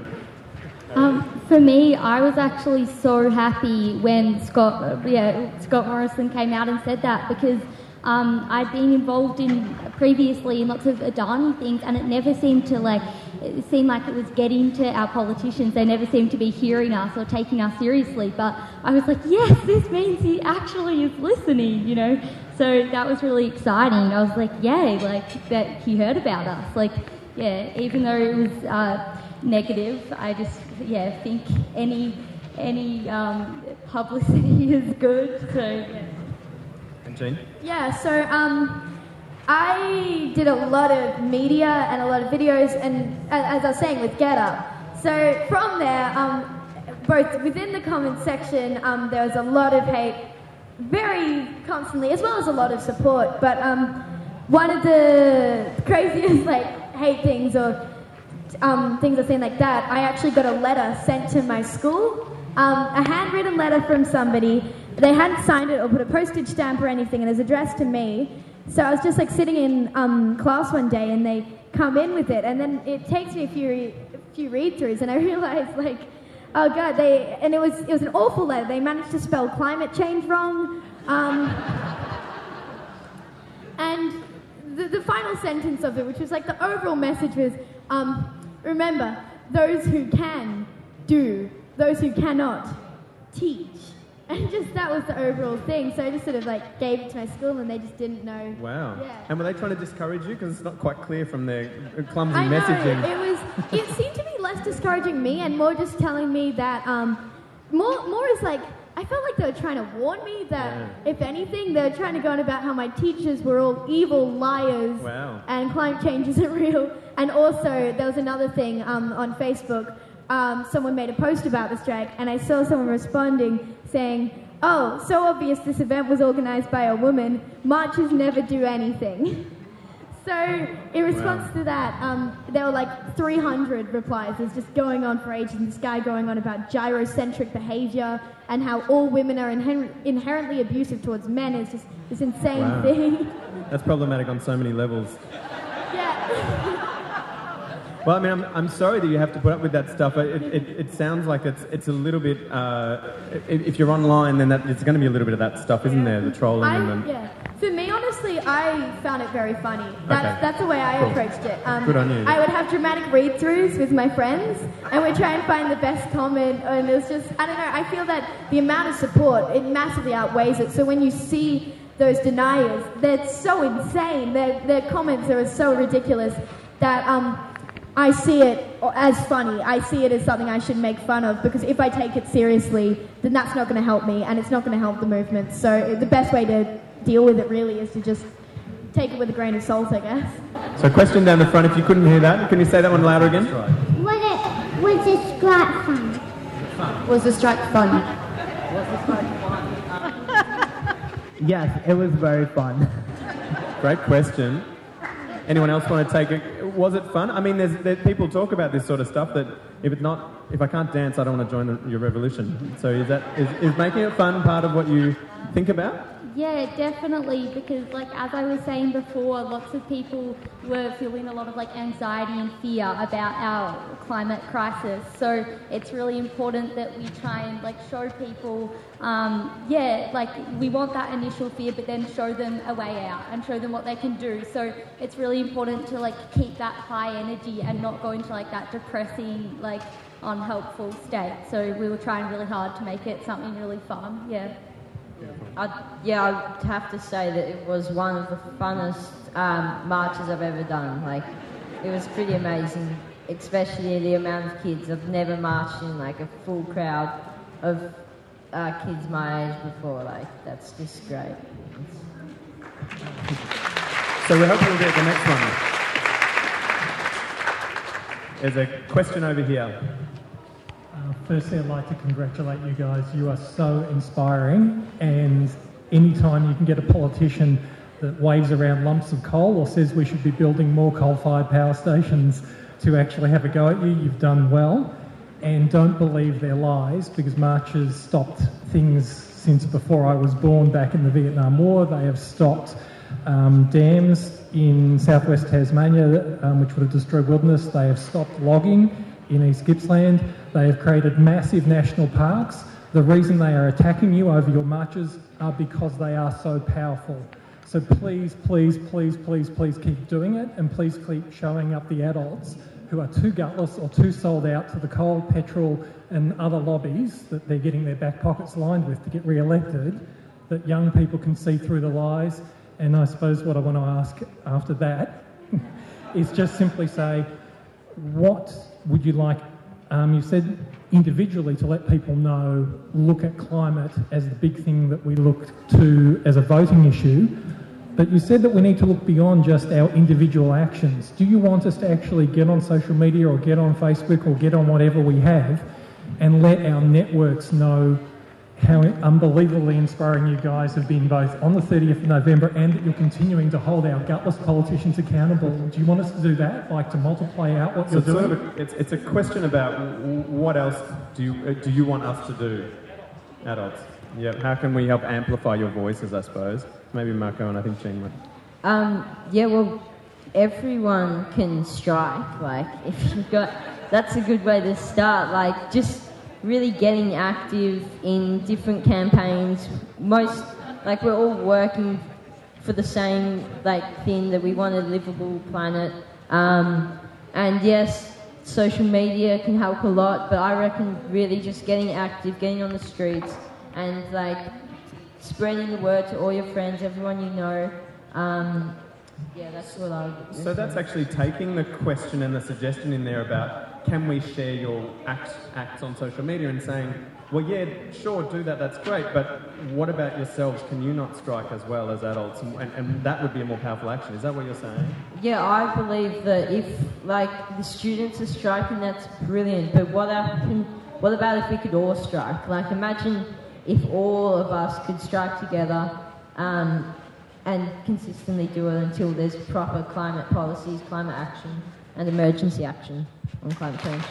S8: Um, for me, I was actually so happy when Scott, uh, yeah, Scott Morrison came out and said that because um, I'd been involved in previously in lots of Adani things, and it never seemed to like it seemed like it was getting to our politicians. They never seemed to be hearing us or taking us seriously. But I was like, yes, this means he actually is listening, you know. So that was really exciting. I was like, yay, like that he heard about us. Like, yeah, even though it was uh, negative, I just yeah think any any um, publicity is good. So yeah.
S7: And Jane?
S10: Yeah, so um, I did a lot of media and a lot of videos, and as I was saying, with GetUp. So from there, um, both within the comments section, um, there was a lot of hate, very constantly, as well as a lot of support. But um, one of the craziest like hate things or um, things I've seen like that, I actually got a letter sent to my school, um, a handwritten letter from somebody. They hadn't signed it or put a postage stamp or anything, and it was addressed to me. So I was just like sitting in um, class one day, and they come in with it, and then it takes me a few re- a few read throughs, and I realized like, oh god, they and it was it was an awful letter. They managed to spell climate change wrong. Um, and the, the final sentence of it, which was like the overall message was, um, remember, those who can do, those who cannot teach. And just that was the overall thing. So I just sort of like gave it to my school and they just didn't know.
S7: Wow.
S10: Yeah.
S7: And were they trying to discourage you? Because it's not quite clear from their clumsy
S10: I know,
S7: messaging.
S10: it was, it seemed to be less discouraging me and more just telling me that, um, more, more is like, I felt like they were trying to warn me that,
S7: Yeah.
S10: if anything, they were trying to go on about how my teachers were all evil liars
S7: Wow.
S10: and climate change isn't real. And also, there was another thing um, on Facebook. Um, someone made a post about the strike, and I saw someone responding saying, "Oh, so obvious this event was organised by a woman. Marches never do anything." So, in response
S36: Wow.
S10: to that, um, there were like 300 replies. It was just going on for ages, and this guy going on about gynocentric behaviour and how all women are inher- inherently abusive towards men. It's just this insane
S7: Wow.
S10: thing.
S7: That's problematic on so many levels.
S10: yeah.
S7: Well, I mean, I'm, I'm sorry that you have to put up with that stuff. It, it, it sounds like it's, it's a little bit. Uh, if, you're online, then that, it's going to be a little bit of that stuff, isn't there? The trolling and
S10: I,
S7: the.
S10: yeah. For me, honestly, I found it very funny. That's,
S7: Okay.
S10: that's the way I
S7: Cool.
S10: approached it. Um,
S7: Good on you.
S10: I would have dramatic read-throughs with my friends, and we'd try and find the best comment. And it was just, I don't know. I feel that the amount of support it massively outweighs it. So when you see those deniers, they're so insane. Their their comments are so ridiculous that um, I see it as funny. I see it as something I should make fun of because if I take it seriously, then that's not going to help me and it's not going to help the movement. So the best way to deal with it really is to just take it with a grain of salt, I guess.
S7: So, question down the front. If you couldn't hear that, can you say that one louder again?
S23: Was it was the strike fun?
S10: Was the strike fun?
S9: Yes, it was very fun.
S7: Great question. Anyone else want to take it? Was it fun? I mean, there's, there, people talk about this sort of stuff that if it's not, if I can't dance, I don't want to join your revolution. So is that is, is making it fun part of what you think about?
S8: Yeah, definitely. Because, like as I was saying before, lots of people were feeling a lot of like anxiety and fear about our climate crisis. So it's really important that we try and like show people, um, yeah, like we want that initial fear, but then show them a way out and show them what they can do. So it's really important to like keep that high energy and not go into like that depressing, like unhelpful state. So we were trying really hard to make it something really fun. Yeah.
S11: I'd, yeah, I'd have to say that it was one of the funnest um, marches I've ever done. Like, it was pretty amazing, especially the amount of kids. I've never marched in like a full crowd of uh, kids my age before. Like, that's just great.
S7: So we hope we'll get the next one. There's a question over here.
S37: Firstly, I'd like to congratulate you guys. You are so inspiring, and anytime you can get a politician that waves around lumps of coal or says we should be building more coal-fired power stations to actually have a go at you, you've done well. And don't believe their lies because marches stopped things since before I was born back in the Vietnam War. They have stopped um, dams in southwest Tasmania, um, which would have destroyed wilderness. They have stopped logging in East Gippsland. They have created massive national parks. The reason they are attacking you over your marches are because they are so powerful. So please, please, please, please, please keep doing it and please keep showing up the adults who are too gutless or too sold out to the coal, petrol, and other lobbies that they're getting their back pockets lined with to get re elected, that young people can see through the lies. And I suppose what I want to ask after that is just simply say, what would you like? Um, you said individually to let people know, look at climate as the big thing that we look to as a voting issue. But you said that we need to look beyond just our individual actions. Do you want us to actually get on social media or get on Facebook or get on whatever we have and let our networks know how unbelievably inspiring you guys have been both on the 30th of November and that you're continuing to hold our gutless politicians accountable. Do you want us to do that, like to multiply out what
S7: So
S37: you're
S7: it's, sort
S37: doing?
S7: of a, it's, it's a question about what else do you, uh, do you want us to do, adults? Yeah, how can we help amplify your voices, I suppose? Maybe Marco and I think Jean would.
S11: Um, yeah, well, everyone can strike. Like, if you've got, that's a good way to start. Like, just really getting active in different campaigns. Most, like, we're all working for the same, like, thing that we want a livable planet. Um, and yes, social media can help a lot, but I reckon really just getting active, getting on the streets, and, like, spreading the word to all your friends, everyone you know. Um, yeah, that's what I would
S7: So that's actually taking the question and the suggestion in there about can we share your acts, acts on social media and saying, well, yeah, sure, do that, that's great, but what about yourselves? Can you not strike as well as adults? And, and, and that would be a more powerful action. Is that what you're saying?
S11: Yeah, I believe that if like the students are striking, that's brilliant. But what happen, What about if we could all strike? Like imagine if all of us could strike together um, and consistently do it until there's proper climate policies, climate action, and emergency action on climate change.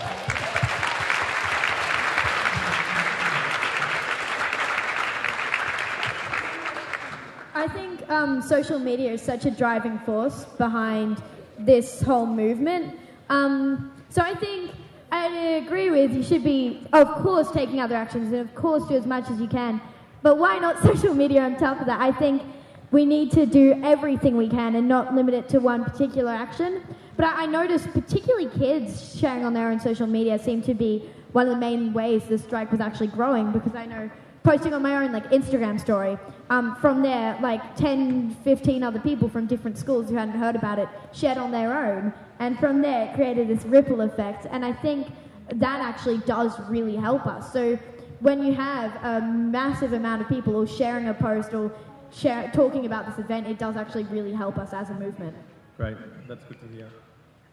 S10: I think um, social media is such a driving force behind this whole movement. Um, so I think I agree with you should be, of course, taking other actions and of course do as much as you can. But why not social media on top of that? I think we need to do everything we can and not limit it to one particular action. But I, noticed particularly kids sharing on their own social media seemed to be one of the main ways the strike was actually growing because I know posting on my own like Instagram story. Um, from there, like 10, 15 other people from different schools who hadn't heard about it shared on their own, and from there it created this ripple effect. And I think that actually does really help us. So when you have a massive amount of people all sharing a post or share, talking about this event, it does actually really help us as a movement.
S7: Great, that's good to hear.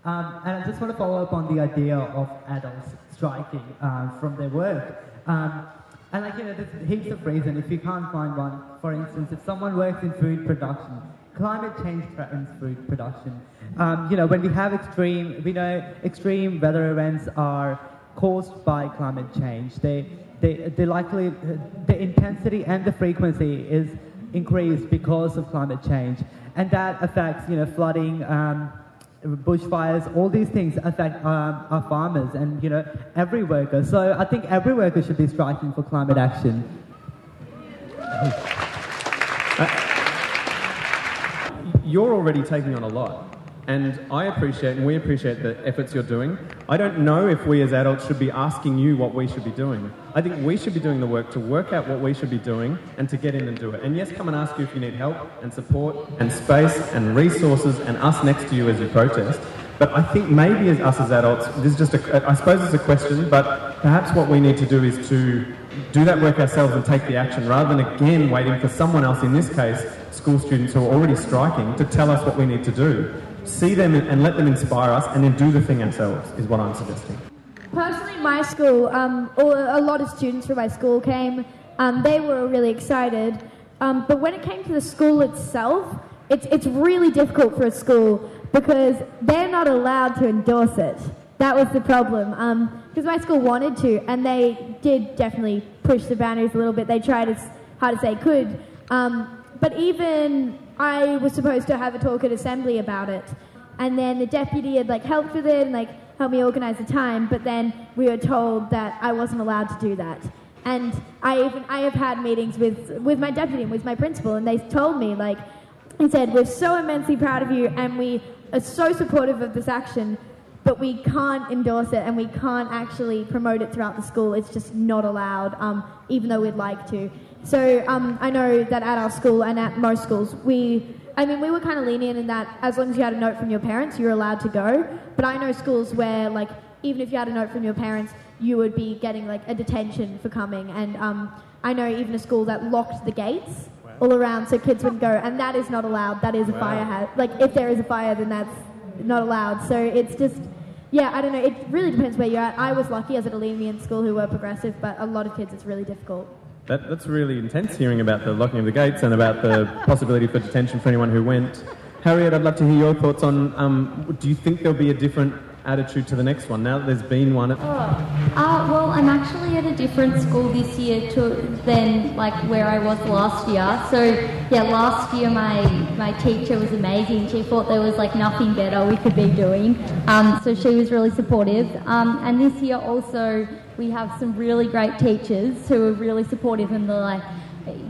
S9: Um, and I just want to follow up on the idea of adults striking uh, from their work. Um, and like, you know, there's heaps of reasons. If you can't find one, for instance, if someone works in food production, climate change threatens food production. Um, you know, when we have extreme, we know extreme weather events are caused by climate change. They, they, they likely, the intensity and the frequency is increased because of climate change. And that affects, you know, flooding, um, bushfires, all these things affect um, our farmers and, you know, every worker. So I think every worker should be striking for climate action.
S7: You're already taking on a lot. And I appreciate and we appreciate the efforts you're doing. I don't know if we as adults should be asking you what we should be doing. I think we should be doing the work to work out what we should be doing and to get in and do it. And yes, come and ask you if you need help and support and space and resources and us next to you as you protest. But I think maybe as us as adults, this is just a, I suppose it's a question, but perhaps what we need to do is to do that work ourselves and take the action rather than again waiting for someone else, in this case, school students who are already striking, to tell us what we need to do. See them and let them inspire us and then do the thing ourselves, is what I'm suggesting.
S10: Personally, my school, um, a lot of students from my school came. Um, they were really excited. Um, but when it came to the school itself, it's, it's really difficult for a school because they're not allowed to endorse it. That was the problem. Because my school wanted to, and they did definitely push the boundaries a little bit. They tried as hard as they could. Um, but even I was supposed to have a talk at assembly about it, and then the deputy had like helped with it and like helped me organise the time. But then we were told that I wasn't allowed to do that. And I even I have had meetings with with my deputy and with my principal, and they told me like, he said, "We're so immensely proud of you, and we are so supportive of this action." But we can't endorse it and we can't actually promote it throughout the school. It's just not allowed, um, even though we'd like to. So um, I know that at our school and at most schools, we, I mean, we were kind of lenient in that as long as you had a note from your parents, you were allowed to go. But I know schools where, like, even if you had a note from your parents, you would be getting like a detention for coming. And um, I know even a school that locked the gates all around so kids wouldn't go, and that is not allowed. That is a
S7: Wow.
S10: fire hazard. Like, if there is a fire, then that's not allowed. So it's just. Yeah, I don't know. It really depends where you're at. I was lucky as at a lenient school who were progressive, but a lot of kids it's really difficult.
S7: That, that's really intense hearing about the locking of the gates and about the possibility for detention for anyone who went. Harriet, I'd love to hear your thoughts on um, do you think there'll be a different attitude to the next one now that there's been one?
S8: Uh, well, I'm actually at a different school this year to than like where I was last year. So yeah, last year my my teacher was amazing. She thought there was like nothing better we could be doing. Um, so she was really supportive. Um, and this year also we have some really great teachers who are really supportive and they're like.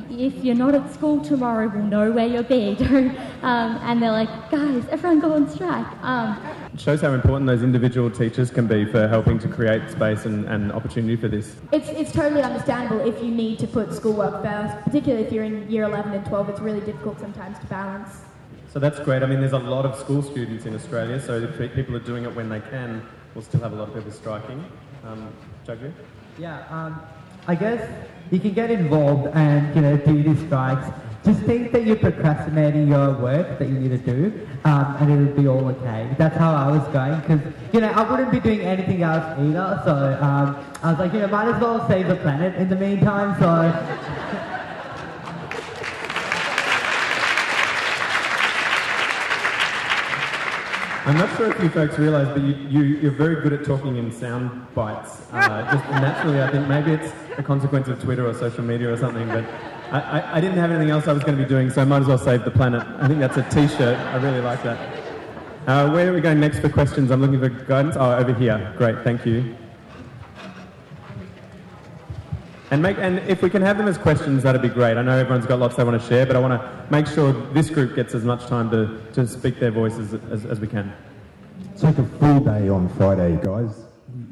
S8: If you're not at school tomorrow, we'll know where you'll be. um, and they're like, guys, everyone go on strike. Um,
S7: It shows how important those individual teachers can be for helping to create space and, and opportunity for this.
S10: It's, it's totally understandable if you need to put schoolwork first, particularly if you're in year 11 and 12. It's really difficult sometimes to balance.
S7: So that's great. I mean, there's a lot of school students in Australia, so if people are doing it when they can, we'll still have a lot of people striking. Um?
S9: Yeah, um, I guess you can get involved and you know do these strikes. Just think that you're procrastinating your work that you need to do, um, and it'll be all okay. That's how I was going because you know I wouldn't be doing anything else either. So um, I was like, you know, might as well save the planet in the meantime. So
S7: I'm not sure if you folks realise, but you, you, you're very good at talking in sound bites. Uh, just naturally, I think maybe it's a consequence of Twitter or social media or something, but I, I, I didn't have anything else I was going to be doing, so I might as well save the planet. I think that's a t-shirt. I really like that. Uh, where are we going next for questions? I'm looking for guidance. Oh, over here. Great, thank you. And, make, and if we can have them as questions, that'd be great. I know everyone's got lots they want to share, but I want to make sure this group gets as much time to, to speak their voices as, as we can.
S38: It's like a full day on Friday, guys.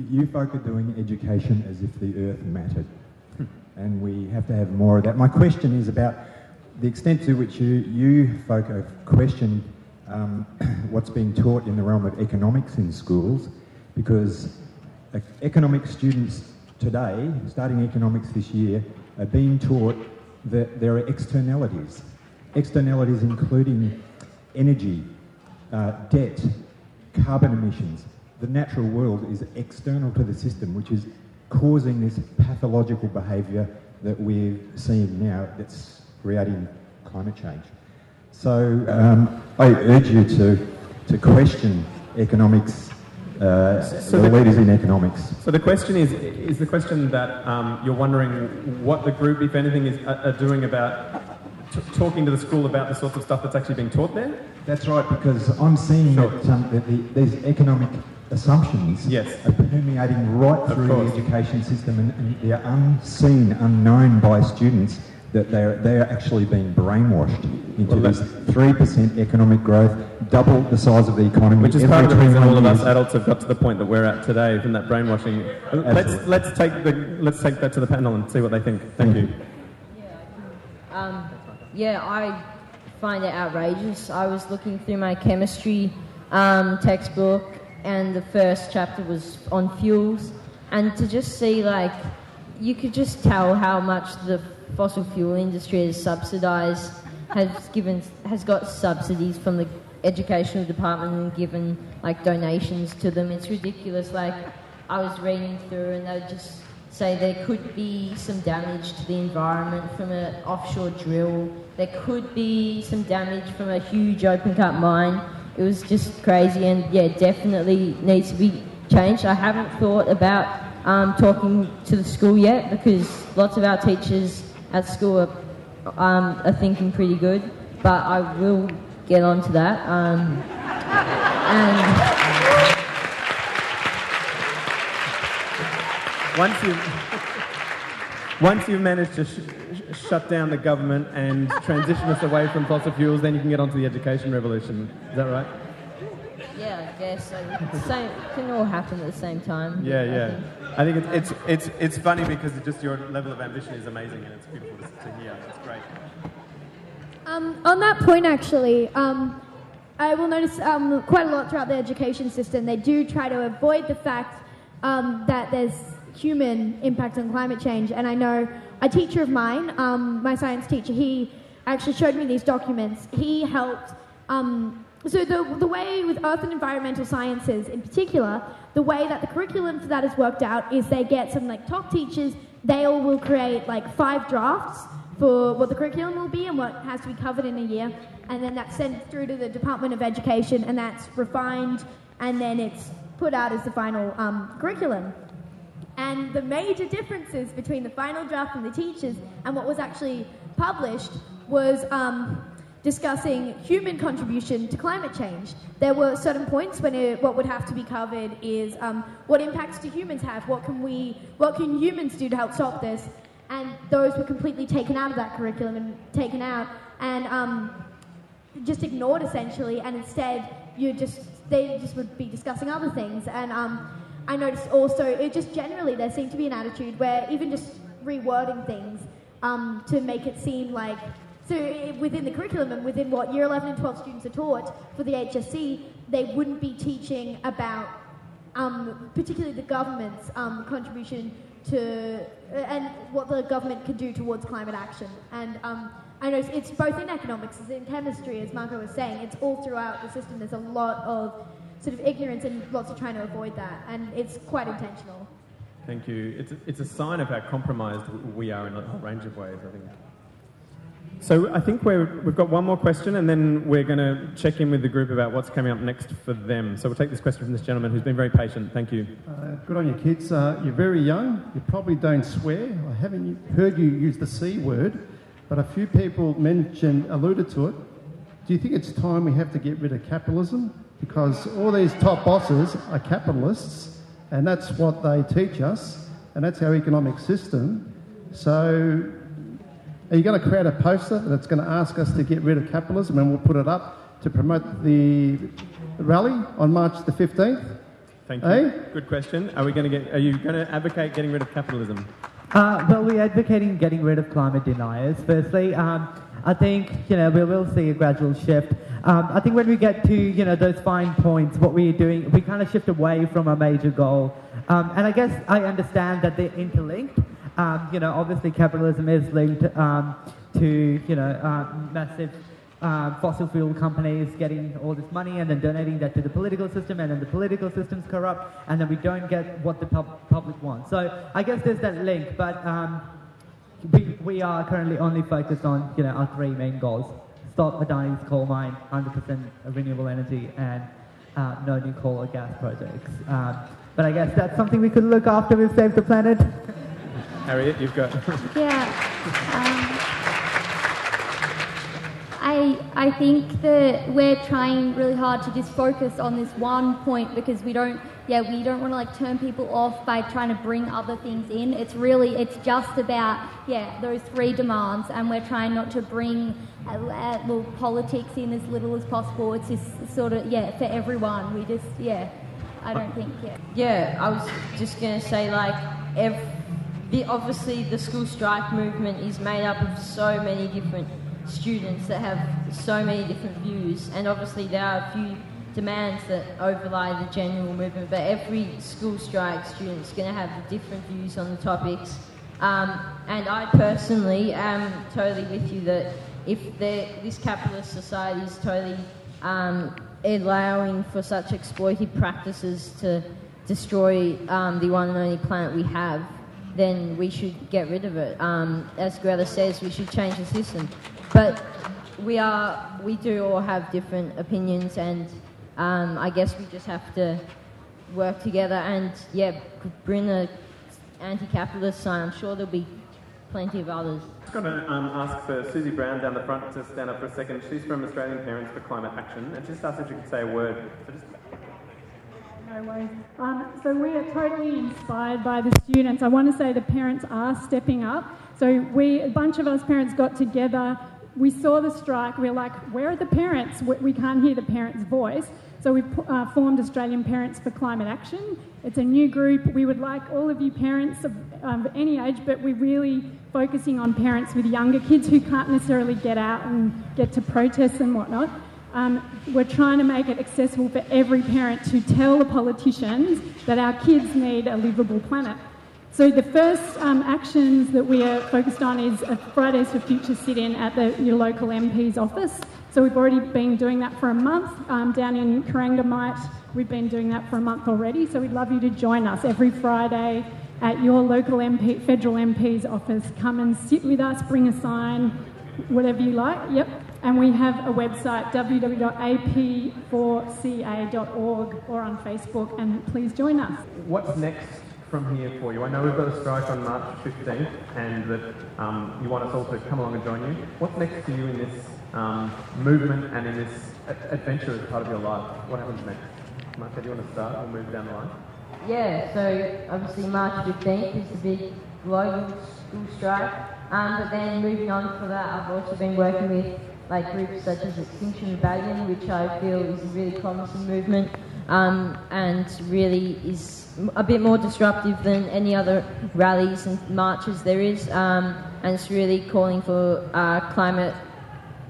S38: You folk are doing education as if the earth mattered. and we have to have more of that. My question is about the extent to which you, you folk have questioned um, what's being taught in the realm of economics in schools, because economic students today, starting economics this year, are being taught that there are externalities. Externalities including energy, uh, debt, carbon emissions. The natural world is external to the system, which is causing this pathological behaviour that we're seeing now that's creating climate change. So um, I urge you to, to question economics, uh,
S7: So
S38: the leaders in economics.
S7: So the question is, is the question that um, you're wondering what the group, if anything, is are, are doing about t- talking to the school about the sorts of stuff that's actually being taught there?
S38: That's right, because I'm seeing that, um, that the, these economic assumptions are permeating right through the education system and, and they're unseen, unknown by students that they're, they're actually being brainwashed into
S7: Well,
S38: this 3% economic growth, double the size of the economy.
S7: Which is
S38: every
S7: part of the reason all of us adults have got to the point that we're at today from that brainwashing. Let's let's take the let's take that to the panel and see what they think. Thank you.
S11: Um, yeah, I find it outrageous. I was looking through my chemistry um, textbook, and the first chapter was on fuels, and to just see like you could just tell how much the fossil fuel industry is subsidised, has given has got subsidies from the educational department and given like donations to them. It's ridiculous. Like I was reading through, and they just say there could be some damage to the environment from an offshore drill. There could be some damage from a huge open cut mine. It was just crazy, and yeah, definitely needs to be changed. I haven't thought about um, talking to the school yet because lots of our teachers at school are um, are thinking pretty good, but I will get on to that. Um, and
S7: Once you once you've managed to sh- sh- shut down the government and transition us away from fossil fuels, then you can get on to the education revolution. Is that right?
S11: yeah, I guess so. Same, it can all happen at the same time.
S7: Yeah,
S11: I
S7: yeah.
S11: think.
S7: I think it's it's it's, it's funny because just your level of ambition is amazing and it's beautiful to, to hear. It's great.
S10: Um, on that point, actually, um, I will notice um, quite a lot throughout the education system. They do try to avoid the fact um, that there's human impact on climate change. And I know a teacher of mine, um, my science teacher, he actually showed me these documents. He helped. Um, so the, the way with earth and environmental sciences in particular, the way that the curriculum for that is worked out is they get some like top teachers. They all will create like five drafts for what the curriculum will be and what has to be covered in a year, and then that's sent through to the Department of Education, and that's refined, and then it's put out as the final um, curriculum. And the major differences between the final draft from the teachers and what was actually published was um, discussing human contribution to climate change. There were certain points when it, what would have to be covered is um, what impacts do humans have? What can we, what can humans do to help stop this? And those were completely taken out of that curriculum and taken out and um, just ignored essentially. And instead, you just they just would be discussing other things. And um, I noticed also, it just generally there seemed to be an attitude where even just rewording things um, to make it seem like so within the curriculum and within what year 11 and 12 students are taught for the HSC, they wouldn't be teaching about um, particularly the government's um, contribution to uh, and what the government can do towards climate action. And um, I know it's- both in economics, it's in chemistry, as Marco was saying. It's all throughout the system. There's a lot of sort of ignorance and lots of trying to avoid that, and it's quite intentional.
S7: Thank you. It's a, it's a sign of how compromised we are in a whole range of ways, I think. So I think we're, we've got one more question, and then we're going to check in with the group about what's coming up next for them. So we'll take this question from this gentleman who's been very patient. Thank you.
S39: Uh, good on you, kids. Uh, you're very young. You probably don't swear. I haven't heard you use the C word, but a few people mentioned, alluded to it. Do you think it's time we have to get rid of capitalism? Because all these top bosses are capitalists, and that's what they teach us, and that's our economic system. So, are you going to create a poster that's going to ask us to get rid of capitalism, and we'll put it up to promote the rally on March the 15th?
S7: Thank you.
S39: Eh?
S7: Good question. Are we going to get? Are you going to advocate getting rid of capitalism?
S9: Uh, well, we're advocating getting rid of climate deniers. Firstly, um, I think you know we will see a gradual shift. Um, I think when we get to you know those fine points, what we're doing, we kind of shift away from a major goal. Um, and I guess I understand that they're interlinked. Um, you know, obviously capitalism is linked um, to you know uh, massive um, fossil fuel companies getting all this money and then donating that to the political system, and then the political system's corrupt, and then we don't get what the pub- public wants. So I guess there's that link, but um, we, we are currently only focused on you know our three main goals: stop Adani's coal mine, 100% renewable energy, and uh, no new coal or gas projects. Um, but I guess that's something we could look after we've saved the planet.
S7: Harriet, you've got.
S8: Yeah. Um, I, I think that we're trying really hard to just focus on this one point because we don't yeah we don't want to like turn people off by trying to bring other things in it's really it's just about yeah those three demands and we're trying not to bring uh, uh, well politics in as little as possible it's just sort of yeah for everyone we just yeah I don't think yeah
S11: Yeah, I was just going to say, like, ev- the, obviously the school strike movement is made up of so many different students that have so many different views, and obviously there are a few demands that overlie the general movement, but every school strike student's going to have different views on the topics. Um, and I personally am totally with you that if this capitalist society is totally um, allowing for such exploitive practices to destroy um, the one and only planet we have, then we should get rid of it. Um, as Greta says, we should change the system. But we are, we do all have different opinions, and um, I guess we just have to work together and yeah, bring the anti-capitalist sign. I'm sure there'll be plenty of others.
S7: Just got to um, ask for Susie Brown down the front to stand up for a second. She's from Australian Parents for Climate Action, and just asked if she could say a word. So just
S40: Um, so we are totally inspired by the students. I want to say the parents are stepping up. So we, a bunch of us parents got together. We saw the strike. We are like, where are the parents? We, we can't hear the parents' voice. So we uh, formed Australian Parents for Climate Action. It's a new group. We would like all of you parents of um, any age, but we're really focusing on parents with younger kids who can't necessarily get out and get to protests and whatnot. Um, we're trying to make it accessible for every parent to tell the politicians that our kids need a livable planet. So the first um, actions that we are focused on is a Fridays for Future sit-in at the, your local MP's office. So we've already been doing that for a month um, down in Corangamite. We've been doing that for a month already. So we'd love you to join us every Friday at your local MP, federal MP's office. Come and sit with us, bring a sign, whatever you like. Yep. And we have a website, www.ap4ca.org, or on Facebook, and please join us.
S7: What's next from here for you? I know we've got a strike on March 15th, and that um, you want us all to come along and join you. What's next for you in this um, movement and in this a- adventure as part of your life? What happens next? Martha, do you want to start? We'll move down the line.
S11: Yeah, so obviously March 15th is the big global school strike. Um, but then moving on for that, I've also been working with like groups such as Extinction Rebellion, which I feel is a really promising movement um, and really is a bit more disruptive than any other rallies and marches there is. Um, and it's really calling for uh, climate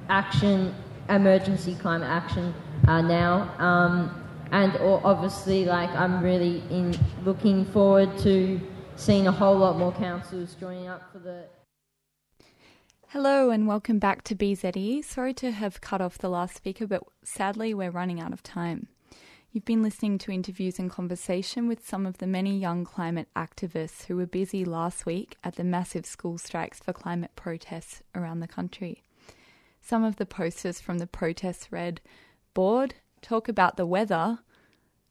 S11: action, emergency climate action uh, now. Um, and obviously, like I'm really in looking forward to seeing a whole lot more councils joining up for the
S6: Hello and welcome back to BZE. Sorry to have cut off the last speaker, but sadly we're running out of time. You've been listening to interviews and conversation with some of the many young climate activists who were busy last week at the massive school strikes for climate protests around the country. Some of the posters from the protests read, Bored, talk about the weather.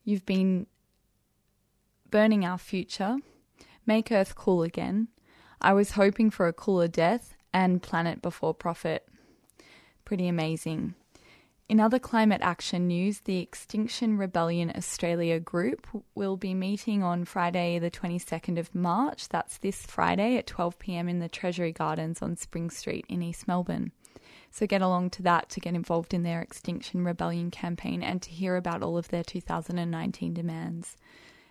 S6: You've been burning our future. Make Earth cool again. I was hoping for a cooler death and planet before profit. Pretty amazing. In other climate action news, the Extinction Rebellion Australia group will be meeting on Friday, the 22nd of March. That's this Friday at 12 pm in the Treasury Gardens on Spring Street in East Melbourne. So get along to that to get involved in their Extinction Rebellion campaign and to hear about all of their 2019 demands.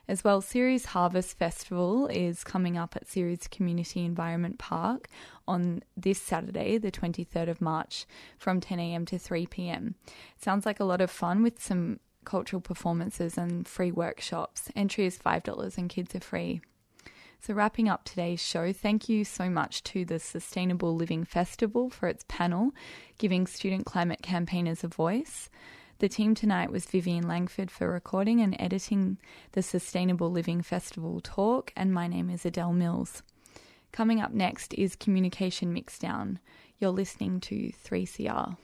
S6: As well, Ceres Harvest Festival is coming up at Ceres Community Environment Park on this Saturday, the 23rd of March, from 10am to 3pm. Sounds like a lot of fun with some cultural performances and free workshops. Entry is $5 and kids are free. So, wrapping up today's show, thank you so much to the Sustainable Living Festival for its panel, giving student climate campaigners a voice. The team tonight was Vivian Langford for recording and editing the Sustainable Living Festival talk, and my name is Adele Mills. Coming up next is Communication Mixdown. You're listening to 3CR.